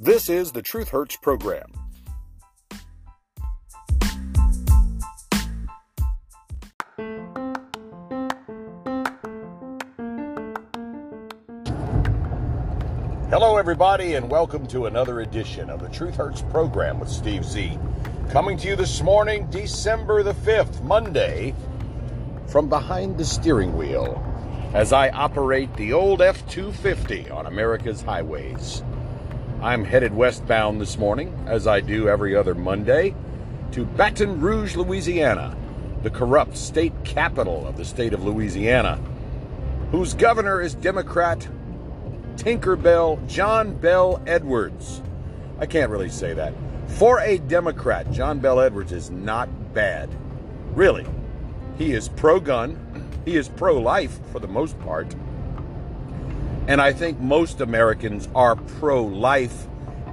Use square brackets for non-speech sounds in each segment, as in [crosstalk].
This is the Truth Hurts program. Hello, everybody, and welcome to another edition of the Truth Hurts program with Steve Z. Coming to you this morning, December the 5th, Monday, from behind the steering wheel as I operate the old F 250 on America's highways. I'm headed westbound this morning, as I do every other Monday, to Baton Rouge, Louisiana, the corrupt state capital of the state of Louisiana, whose governor is Democrat Tinkerbell John Bell Edwards. I can't really say that. For a Democrat, John Bell Edwards is not bad. Really. He is pro gun, he is pro life for the most part. And I think most Americans are pro life,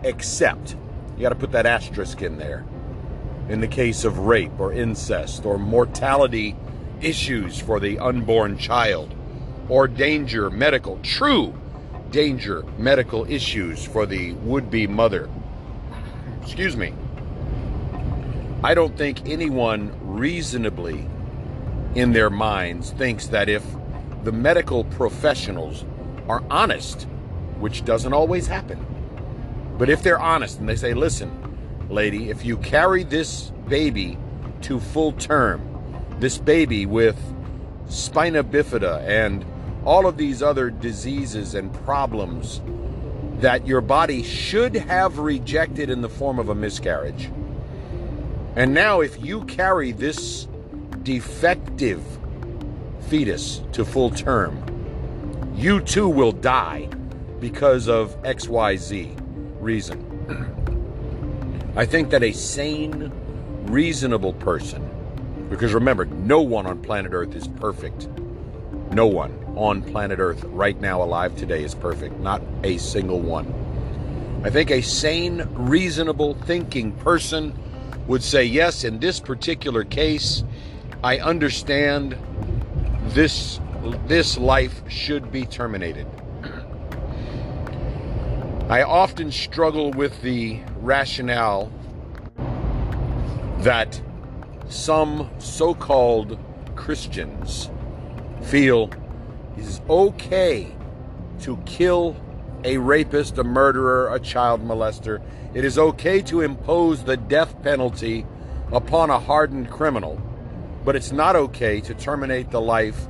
except you got to put that asterisk in there. In the case of rape or incest or mortality issues for the unborn child or danger medical, true danger medical issues for the would be mother. Excuse me. I don't think anyone reasonably in their minds thinks that if the medical professionals are honest, which doesn't always happen, but if they're honest and they say, listen, lady, if you carry this baby to full term, this baby with spina bifida and all of these other diseases and problems that your body should have rejected in the form of a miscarriage. And now, if you carry this defective fetus to full term, you too will die because of XYZ reason. I think that a sane, reasonable person, because remember, no one on planet Earth is perfect. No one on planet Earth right now alive today is perfect. Not a single one. I think a sane, reasonable thinking person would say, yes, in this particular case, I understand this this life should be terminated. I often struggle with the rationale that some so-called Christians feel it is okay to kill a rapist, a murderer, a child molester. It is okay to impose the death penalty upon a hardened criminal, but it's not okay to terminate the life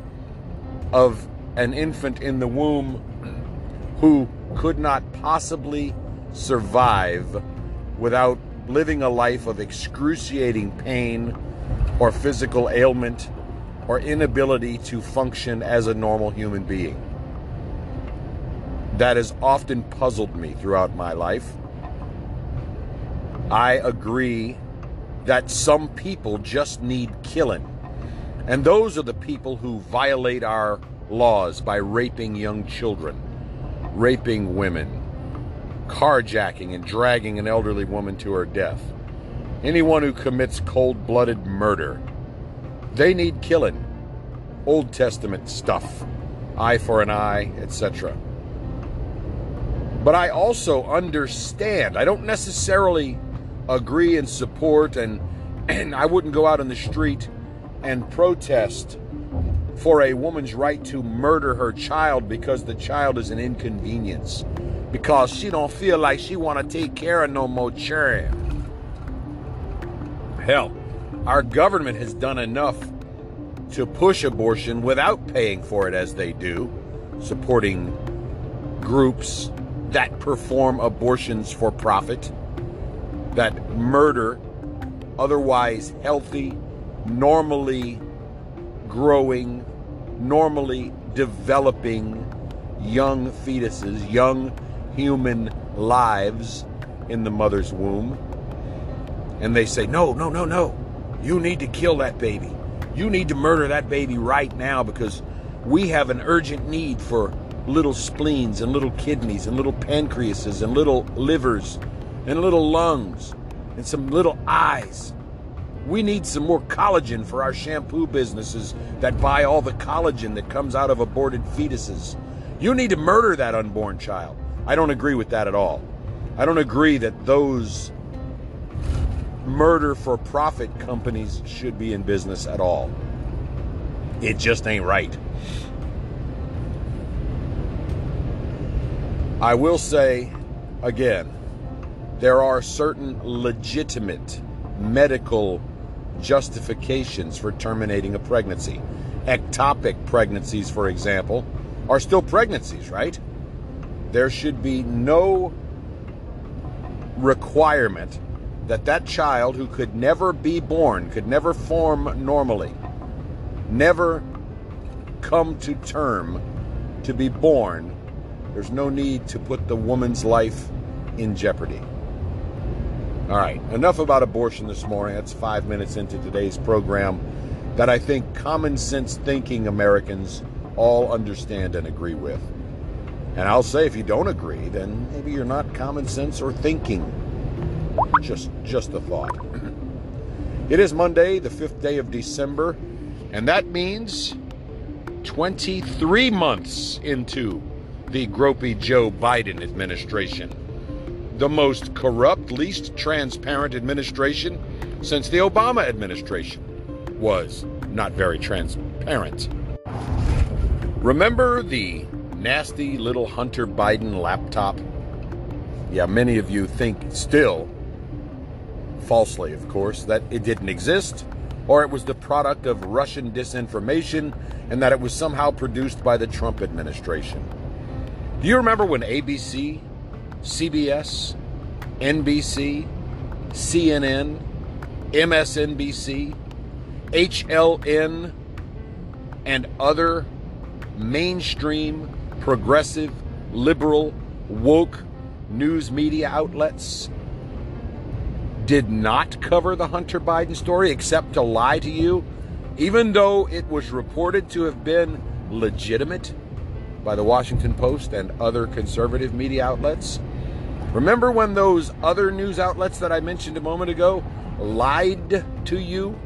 of an infant in the womb who could not possibly survive without living a life of excruciating pain or physical ailment or inability to function as a normal human being. That has often puzzled me throughout my life. I agree that some people just need killing. And those are the people who violate our laws by raping young children, raping women, carjacking and dragging an elderly woman to her death. Anyone who commits cold blooded murder they need killing. Old Testament stuff. Eye for an eye, etc. But I also understand. I don't necessarily agree and support and and [clears throat] I wouldn't go out in the street and protest for a woman's right to murder her child because the child is an inconvenience because she don't feel like she want to take care of no more children. Hell, our government has done enough to push abortion without paying for it as they do, supporting groups that perform abortions for profit, that murder otherwise healthy, normally growing, normally developing young fetuses, young human lives in the mother's womb. And they say, no, no, no, no. You need to kill that baby. You need to murder that baby right now because we have an urgent need for little spleens and little kidneys and little pancreases and little livers and little lungs and some little eyes. We need some more collagen for our shampoo businesses that buy all the collagen that comes out of aborted fetuses. You need to murder that unborn child. I don't agree with that at all. I don't agree that those murder for profit companies should be in business at all. It just ain't right. I will say again, there are certain legitimate medical justifications for terminating a pregnancy. Ectopic pregnancies, for example, are still pregnancies, right? There should be no requirement that that child who could never be born, could never form normally, never come to term to be born, there's no need to put the woman's life in jeopardy. All right, enough about abortion this morning. That's five minutes into today's program that I think common sense thinking Americans all understand and agree with. And I'll say if you don't agree, then maybe you're not common sense or thinking. Just just a thought. [clears throat] it is Monday, the 5th day of December, and that means 23 months into the gropey Joe Biden administration. The most corrupt, least transparent administration since the Obama administration was not very transparent. Remember the nasty little Hunter Biden laptop? Yeah, many of you think still, falsely of course, that it didn't exist or it was the product of Russian disinformation and that it was somehow produced by the Trump administration. Do you remember when ABC, CBS, NBC, CNN, MSNBC, HLN, and other mainstream, progressive, liberal, woke news media outlets did not cover the Hunter Biden story except to lie to you, even though it was reported to have been legitimate by the Washington Post and other conservative media outlets. Remember when those other news outlets that I mentioned a moment ago lied to you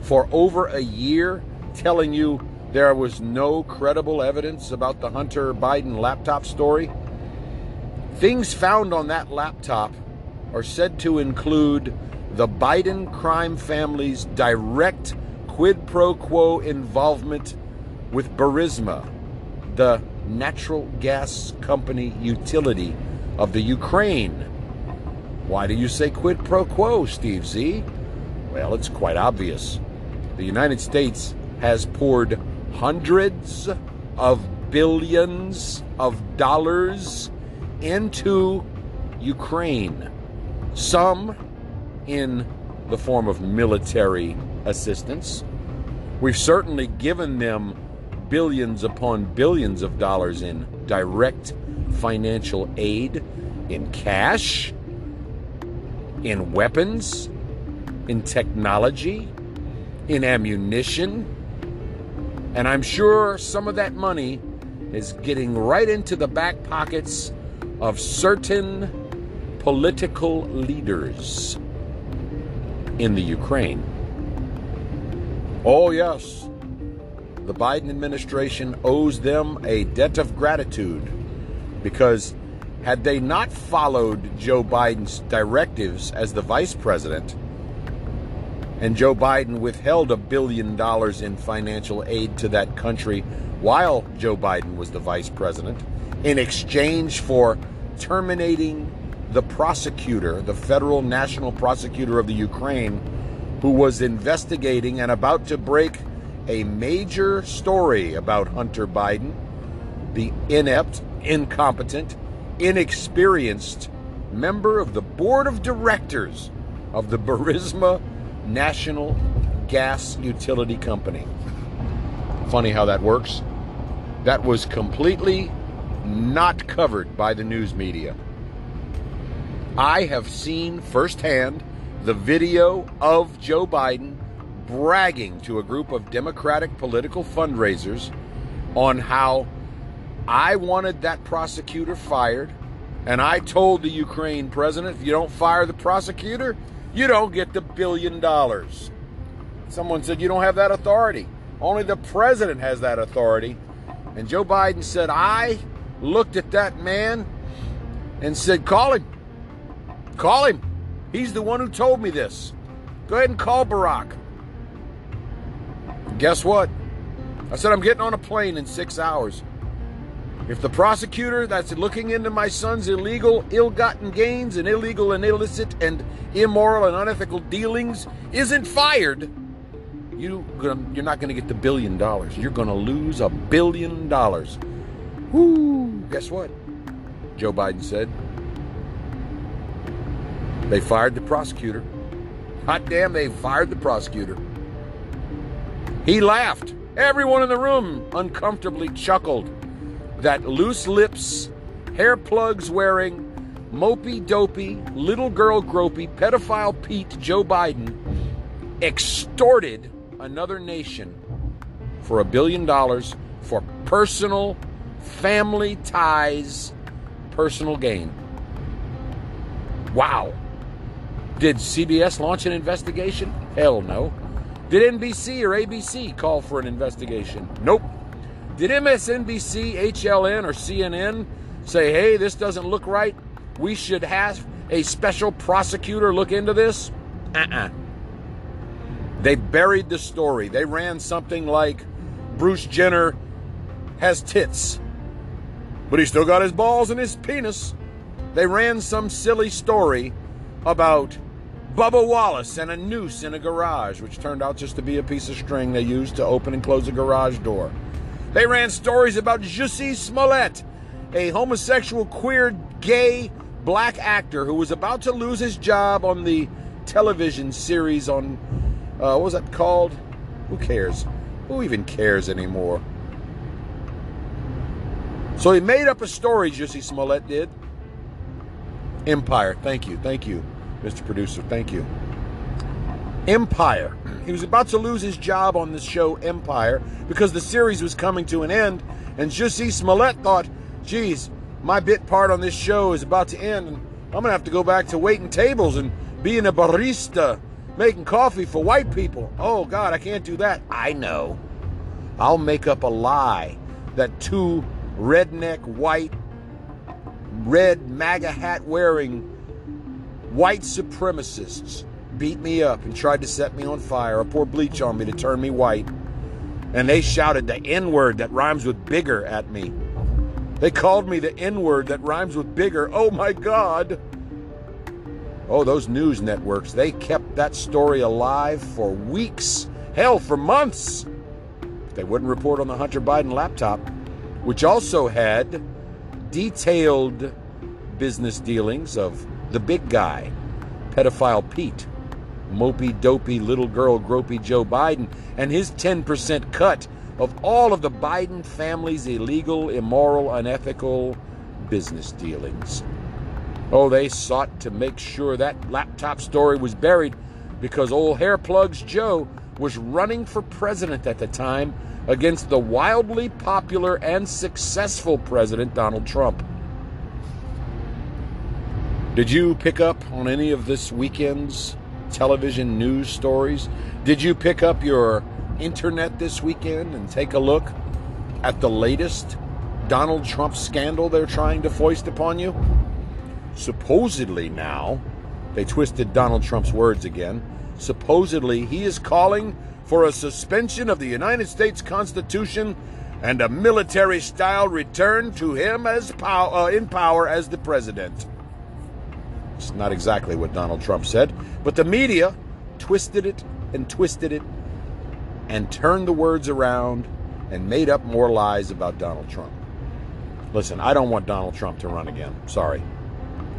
for over a year, telling you there was no credible evidence about the Hunter Biden laptop story? Things found on that laptop are said to include the Biden crime family's direct quid pro quo involvement with Burisma, the natural gas company utility of the Ukraine. Why do you say quid pro quo, Steve Z? Well, it's quite obvious. The United States has poured hundreds of billions of dollars into Ukraine, some in the form of military assistance. We've certainly given them billions upon billions of dollars in direct financial aid, in cash, in weapons, in technology, in ammunition. And I'm sure some of that money is getting right into the back pockets of certain political leaders in the Ukraine. Oh, yes, the Biden administration owes them a debt of gratitude because had they not followed Joe Biden's directives as the vice president, and Joe Biden withheld a billion dollars in financial aid to that country while Joe Biden was the vice president, in exchange for terminating the prosecutor, the federal national prosecutor of the Ukraine, who was investigating and about to break a major story about Hunter Biden, the inept, incompetent, inexperienced member of the board of directors of the Burisma National Gas Utility Company. Funny how that works. That was completely not covered by the news media. I have seen firsthand the video of Joe Biden bragging to a group of Democratic political fundraisers on how I wanted that prosecutor fired. And I told the Ukraine president, if you don't fire the prosecutor, you don't get the billion dollars. Someone said, you don't have that authority. Only the president has that authority. And Joe Biden said, I looked at that man and said, call him. Call him. He's the one who told me this. Go ahead and call Barack. Guess what? I said, I'm getting on a plane in six hours. If the prosecutor that's looking into my son's illegal, ill gotten gains and illegal and illicit and immoral and unethical dealings isn't fired, you, you're not going to get the billion dollars. You're going to lose a billion dollars. Whoo! Guess what? Joe Biden said. They fired the prosecutor. Hot damn, they fired the prosecutor. He laughed. Everyone in the room uncomfortably chuckled that loose lips, hair plugs wearing, mopey dopey, little girl gropey, pedophile Pete Joe Biden extorted another nation for a billion dollars for personal, family ties, personal gain. Wow. Did CBS launch an investigation? Hell no. Did NBC or ABC call for an investigation? Nope. Did MSNBC, HLN, or CNN say, hey, this doesn't look right? We should have a special prosecutor look into this? Uh uh-uh. uh They buried the story. They ran something like Bruce Jenner has tits, but he still got his balls and his penis. They ran some silly story about Bubba Wallace and a noose in a garage, which turned out just to be a piece of string they used to open and close a garage door. They ran stories about Jussie Smollett, a homosexual, queer, gay black actor who was about to lose his job on the television series on, uh, what was that called? Who cares? Who even cares anymore? So he made up a story, Jussie Smollett did. Empire. Thank you. Thank you, Mr. Producer. Thank you. Empire. He was about to lose his job on the show Empire because the series was coming to an end, and Jussie Smollett thought, geez, my bit part on this show is about to end, and I'm going to have to go back to waiting tables and being a barista, making coffee for white people. Oh, God, I can't do that. I know. I'll make up a lie that two redneck, white, red MAGA hat wearing white supremacists beat me up and tried to set me on fire or pour bleach on me to turn me white. And they shouted the N word that rhymes with bigger at me. They called me the N word that rhymes with bigger. Oh my God. Oh, those news networks, they kept that story alive for weeks, hell, for months. They wouldn't report on the Hunter Biden laptop, which also had detailed business dealings of the big guy, pedophile Pete mopey, dopey, little girl, gropey Joe Biden and his 10% cut of all of the Biden family's illegal, immoral, unethical business dealings. Oh, they sought to make sure that laptop story was buried because old hair plugs Joe was running for president at the time against the wildly popular and successful President Donald Trump. Did you pick up on any of this weekend's television news stories. Did you pick up your internet this weekend and take a look at the latest Donald Trump scandal they're trying to foist upon you? Supposedly now, they twisted Donald Trump's words again. Supposedly, he is calling for a suspension of the United States Constitution and a military style return to him as pow- uh, in power as the president. It's not exactly what Donald Trump said, but the media twisted it and twisted it and turned the words around and made up more lies about Donald Trump. Listen, I don't want Donald Trump to run again. Sorry.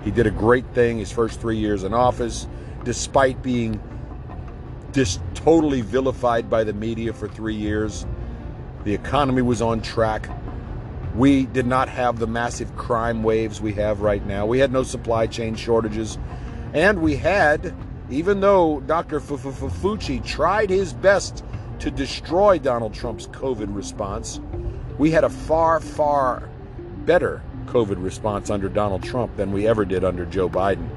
He did a great thing his first three years in office, despite being just totally vilified by the media for three years. The economy was on track. We did not have the massive crime waves we have right now. We had no supply chain shortages. And we had, even though Dr. Fauci tried his best to destroy Donald Trump's COVID response, we had a far, far better COVID response under Donald Trump than we ever did under Joe Biden.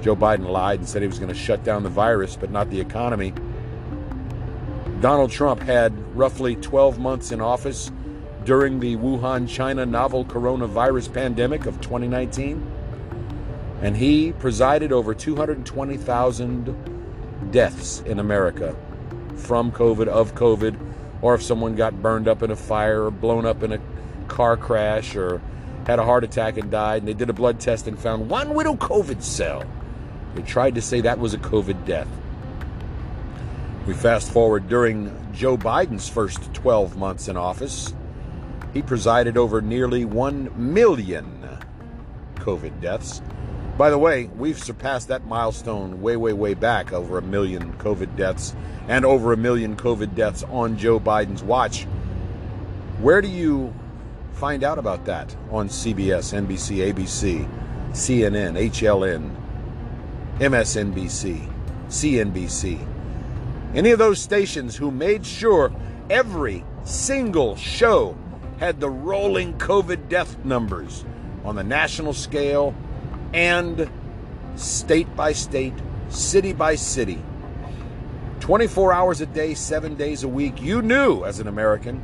Joe Biden lied and said he was going to shut down the virus, but not the economy. Donald Trump had roughly 12 months in office during the Wuhan, China novel coronavirus pandemic of 2019. And he presided over 220,000 deaths in America from COVID, of COVID, or if someone got burned up in a fire or blown up in a car crash or had a heart attack and died. And they did a blood test and found one little COVID cell. They tried to say that was a COVID death. We fast forward during Joe Biden's first 12 months in office. He presided over nearly 1 million COVID deaths. By the way, we've surpassed that milestone way, way, way back over a million COVID deaths and over a million COVID deaths on Joe Biden's watch. Where do you find out about that? On CBS, NBC, ABC, CNN, HLN, MSNBC, CNBC. Any of those stations who made sure every single show had the rolling COVID death numbers on the national scale and state by state, city by city. 24 hours a day, seven days a week. You knew as an American,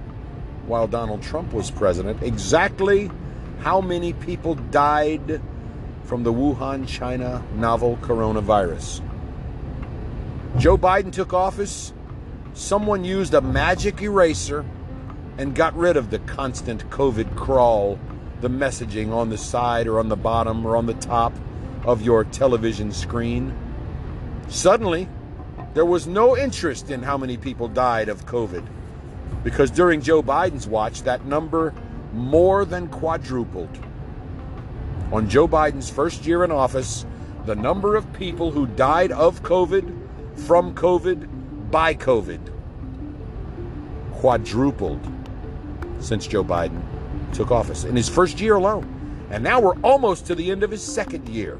while Donald Trump was president, exactly how many people died from the Wuhan, China novel coronavirus. Joe Biden took office, someone used a magic eraser and got rid of the constant COVID crawl, the messaging on the side or on the bottom or on the top of your television screen. Suddenly, there was no interest in how many people died of COVID because during Joe Biden's watch, that number more than quadrupled. On Joe Biden's first year in office, the number of people who died of COVID from COVID by COVID quadrupled since Joe Biden took office in his first year alone. And now we're almost to the end of his second year.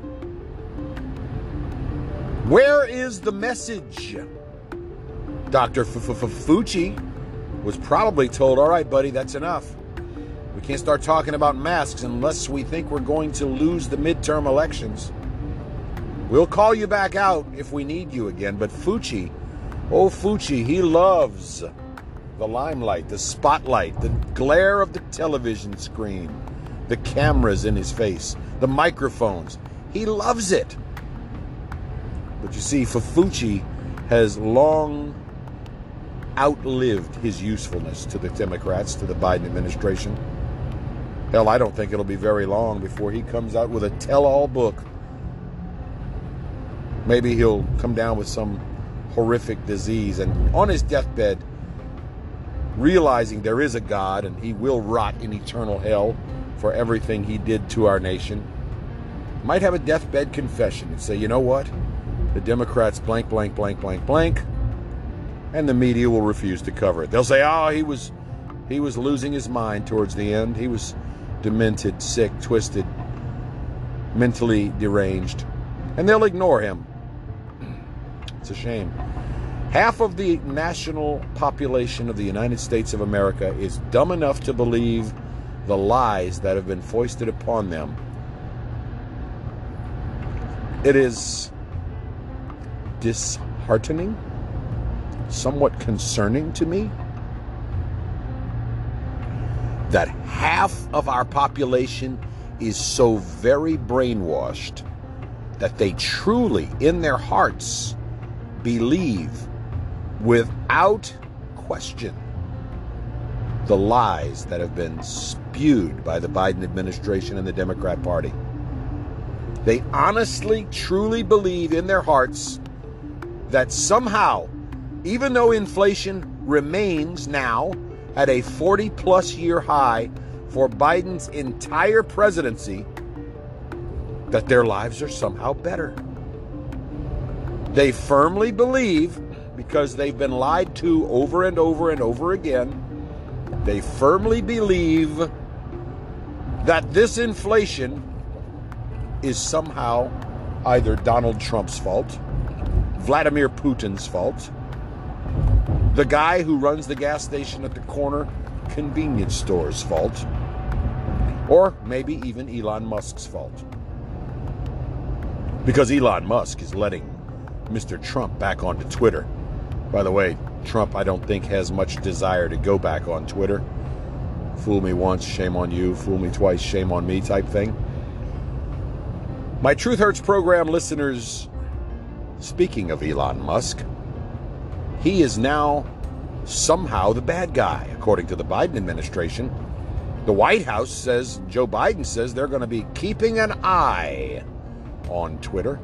Where is the message? Dr. Fauci was probably told, all right, buddy, that's enough. We can't start talking about masks unless we think we're going to lose the midterm elections. We'll call you back out if we need you again. But Fauci, oh Fauci, he loves the limelight, the spotlight, the glare of the television screen, the cameras in his face, the microphones. He loves it. But you see, Fauci has long outlived his usefulness to the Democrats, to the Biden administration. Hell, I don't think it'll be very long before he comes out with a tell all book Maybe he'll come down with some horrific disease and on his deathbed, realizing there is a God and he will rot in eternal hell for everything he did to our nation, might have a deathbed confession and say, you know what? The Democrats blank, blank, blank, blank, blank, and the media will refuse to cover it. They'll say, oh, he was he was losing his mind towards the end. He was demented, sick, twisted, mentally deranged. And they'll ignore him it's a shame. Half of the national population of the United States of America is dumb enough to believe the lies that have been foisted upon them. It is disheartening, somewhat concerning to me that half of our population is so very brainwashed that they truly, in their hearts, believe without question the lies that have been spewed by the Biden administration and the Democrat Party. They honestly, truly believe in their hearts that somehow, even though inflation remains now at a 40 plus year high for Biden's entire presidency, that their lives are somehow better. They firmly believe, because they've been lied to over and over and over again, they firmly believe that this inflation is somehow either Donald Trump's fault, Vladimir Putin's fault, the guy who runs the gas station at the corner convenience store's fault, or maybe even Elon Musk's fault. Because Elon Musk is letting Mr. Trump back onto Twitter. By the way, Trump, I don't think, has much desire to go back on Twitter. Fool me once, shame on you. Fool me twice, shame on me type thing. My Truth Hurts program listeners, speaking of Elon Musk, he is now somehow the bad guy, according to the Biden administration. The White House says, Joe Biden says they're going to be keeping an eye on Twitter,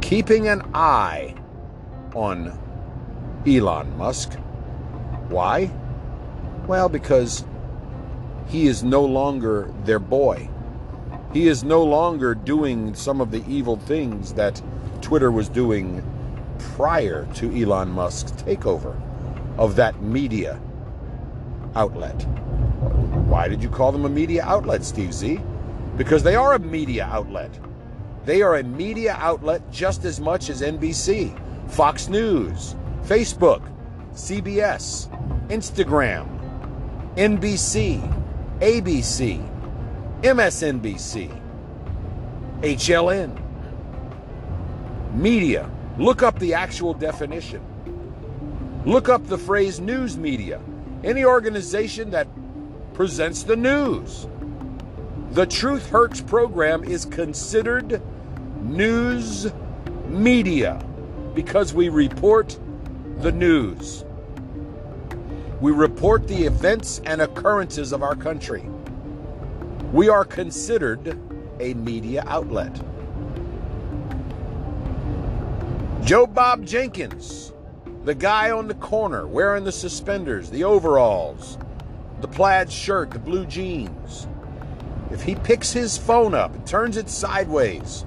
keeping an eye on Elon Musk. Why? Well, because he is no longer their boy. He is no longer doing some of the evil things that Twitter was doing prior to Elon Musk's takeover of that media outlet. Why did you call them a media outlet, Steve Z? Because they are a media outlet. They are a media outlet just as much as NBC, Fox News, Facebook, CBS, Instagram, NBC, ABC, MSNBC, HLN. Media. Look up the actual definition. Look up the phrase news media. Any organization that presents the news. The Truth Hurts program is considered news media because we report the news. We report the events and occurrences of our country. We are considered a media outlet. Joe Bob Jenkins, the guy on the corner wearing the suspenders, the overalls, the plaid shirt, the blue jeans, if he picks his phone up and turns it sideways,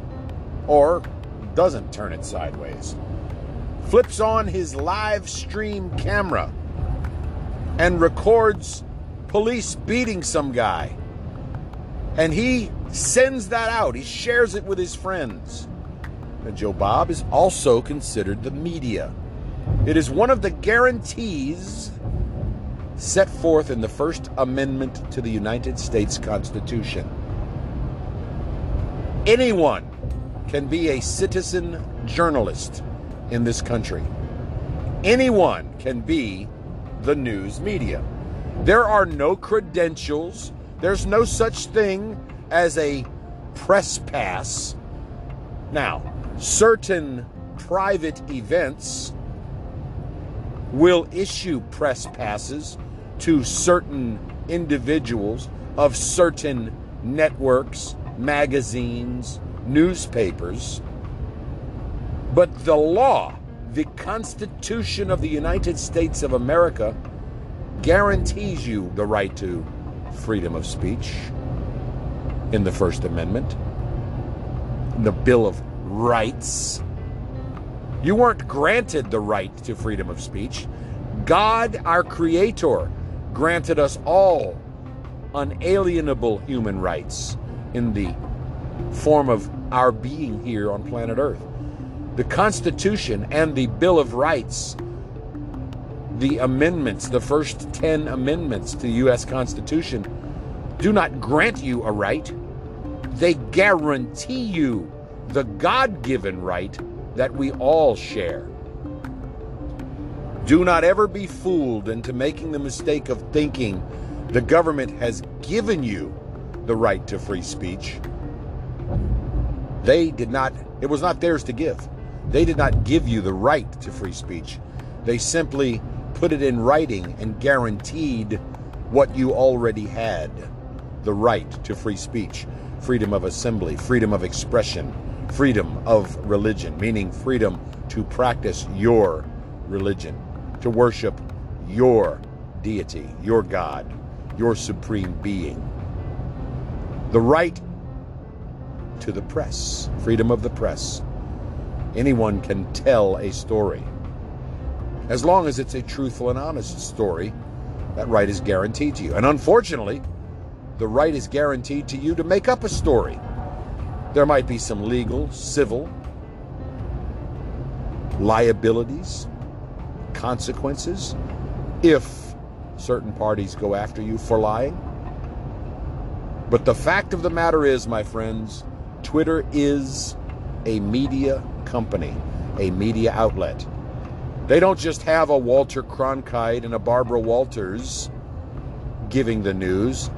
or doesn't turn it sideways, flips on his live stream camera and records police beating some guy, and he sends that out, he shares it with his friends. And Joe Bob is also considered the media. It is one of the guarantees set forth in the First Amendment to the United States Constitution. Anyone can be a citizen journalist in this country. Anyone can be the news media. There are no credentials, there's no such thing as a press pass. Now, certain private events will issue press passes to certain individuals of certain networks, magazines, newspapers. But the law, the Constitution of the United States of America, guarantees you the right to freedom of speech in the First Amendment, in the Bill of Rights. You weren't granted the right to freedom of speech. God, our Creator, granted us all unalienable human rights in the form of our being here on planet Earth. The Constitution and the Bill of Rights, the amendments, the first 10 amendments to the U.S. Constitution, do not grant you a right, they guarantee you the God given right that we all share. Do not ever be fooled into making the mistake of thinking the government has given you the right to free speech. They did not, it was not theirs to give. They did not give you the right to free speech. They simply put it in writing and guaranteed what you already had the right to free speech, freedom of assembly, freedom of expression, freedom of religion, meaning freedom to practice your religion to worship your deity, your God, your supreme being. The right to the press, freedom of the press. Anyone can tell a story. As long as it's a truthful and honest story, that right is guaranteed to you. And unfortunately, the right is guaranteed to you to make up a story. There might be some legal, civil liabilities, consequences if certain parties go after you for lying. But the fact of the matter is, my friends, Twitter is a media company, a media outlet. They don't just have a Walter Cronkite and a Barbara Walters giving the news.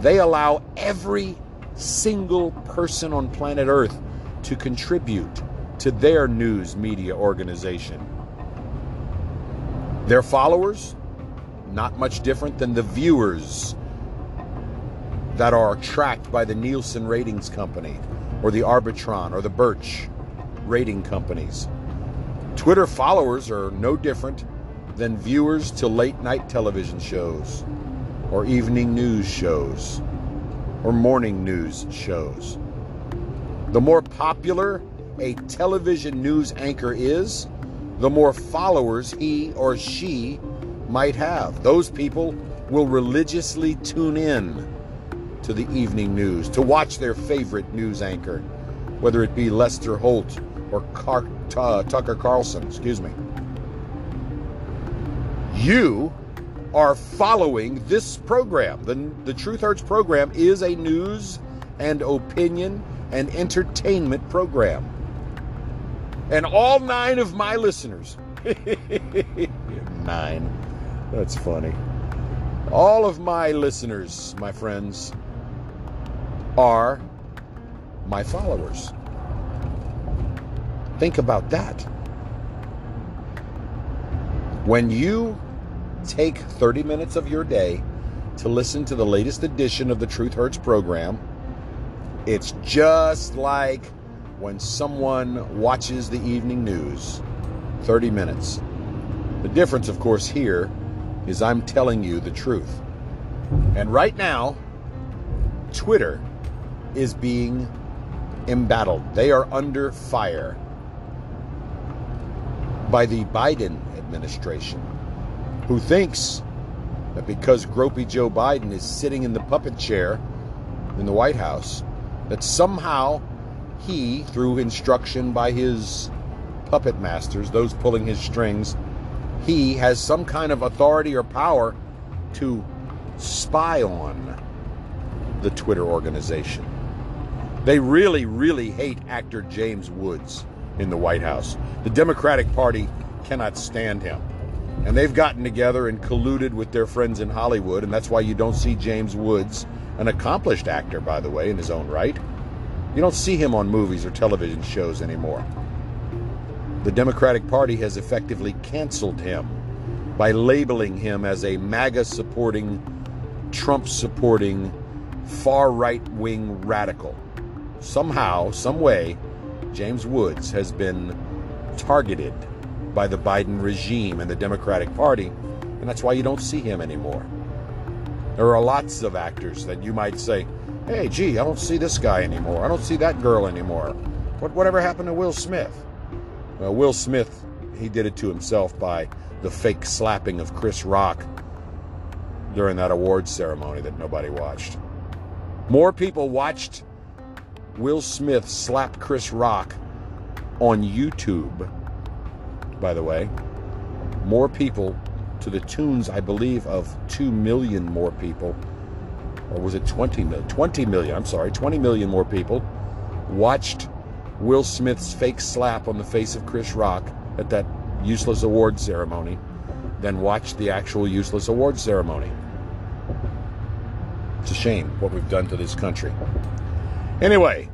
They allow every single person on planet Earth to contribute to their news media organization. Their followers, not much different than the viewers that are tracked by the Nielsen Ratings Company or the Arbitron or the Birch rating companies. Twitter followers are no different than viewers to late night television shows or evening news shows or morning news shows. The more popular a television news anchor is, the more followers he or she might have. Those people will religiously tune in to the evening news to watch their favorite news anchor, whether it be Lester Holt or Car- Tucker Carlson, excuse me. You are following this program. The, the Truth Hurts program is a news and opinion and entertainment program. And all nine of my listeners, [laughs] nine, that's funny. All of my listeners, my friends, are my followers. Think about that. When you take 30 minutes of your day to listen to the latest edition of the Truth Hurts program, it's just like when someone watches the evening news 30 minutes. The difference, of course, here is I'm telling you the truth. And right now, Twitter is being embattled. They are under fire by the Biden administration, who thinks that because gropey Joe Biden is sitting in the puppet chair in the White House, that somehow he, through instruction by his puppet masters, those pulling his strings, he has some kind of authority or power to spy on the Twitter organization. They really, really hate actor James Woods in the White House. The Democratic Party cannot stand him. And they've gotten together and colluded with their friends in Hollywood, and that's why you don't see James Woods, an accomplished actor, by the way, in his own right. You don't see him on movies or television shows anymore. The Democratic Party has effectively canceled him by labeling him as a MAGA supporting, Trump supporting, far right wing radical. Somehow, some way, James Woods has been targeted by the Biden regime and the Democratic Party, and that's why you don't see him anymore. There are lots of actors that you might say, hey, gee, I don't see this guy anymore. I don't see that girl anymore. What, whatever happened to Will Smith? Well, Will Smith, he did it to himself by the fake slapping of Chris Rock during that awards ceremony that nobody watched. More people watched Will Smith slap Chris Rock on YouTube, by the way. More people to the tunes, I believe, of 2 million more people or was it 20 million? 20 million, I'm sorry, 20 million more people watched Will Smith's fake slap on the face of Chris Rock at that useless award ceremony than watched the actual useless award ceremony. It's a shame what we've done to this country. Anyway,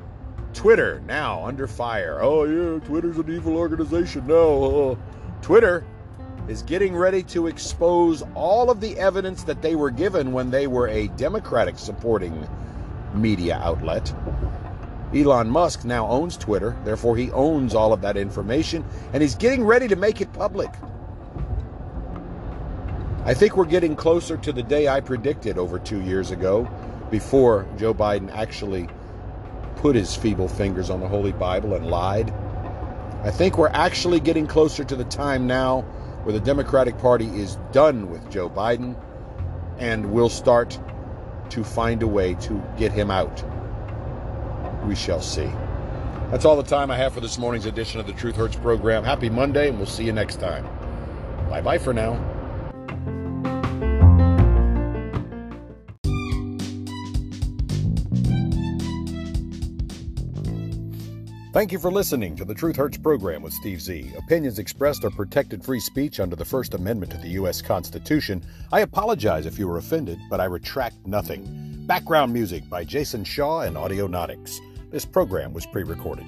Twitter now under fire. Oh, yeah, Twitter's an evil organization. No, uh, Twitter is getting ready to expose all of the evidence that they were given when they were a Democratic supporting media outlet. Elon Musk now owns Twitter, therefore, he owns all of that information, and he's getting ready to make it public. I think we're getting closer to the day I predicted over two years ago, before Joe Biden actually put his feeble fingers on the Holy Bible and lied. I think we're actually getting closer to the time now where the Democratic Party is done with Joe Biden and will start to find a way to get him out. We shall see. That's all the time I have for this morning's edition of the Truth Hurts program. Happy Monday, and we'll see you next time. Bye bye for now. Thank you for listening to the Truth Hurts program with Steve Z. Opinions expressed are protected free speech under the First Amendment to the U.S. Constitution. I apologize if you were offended, but I retract nothing. Background music by Jason Shaw and Audionautix. This program was pre recorded.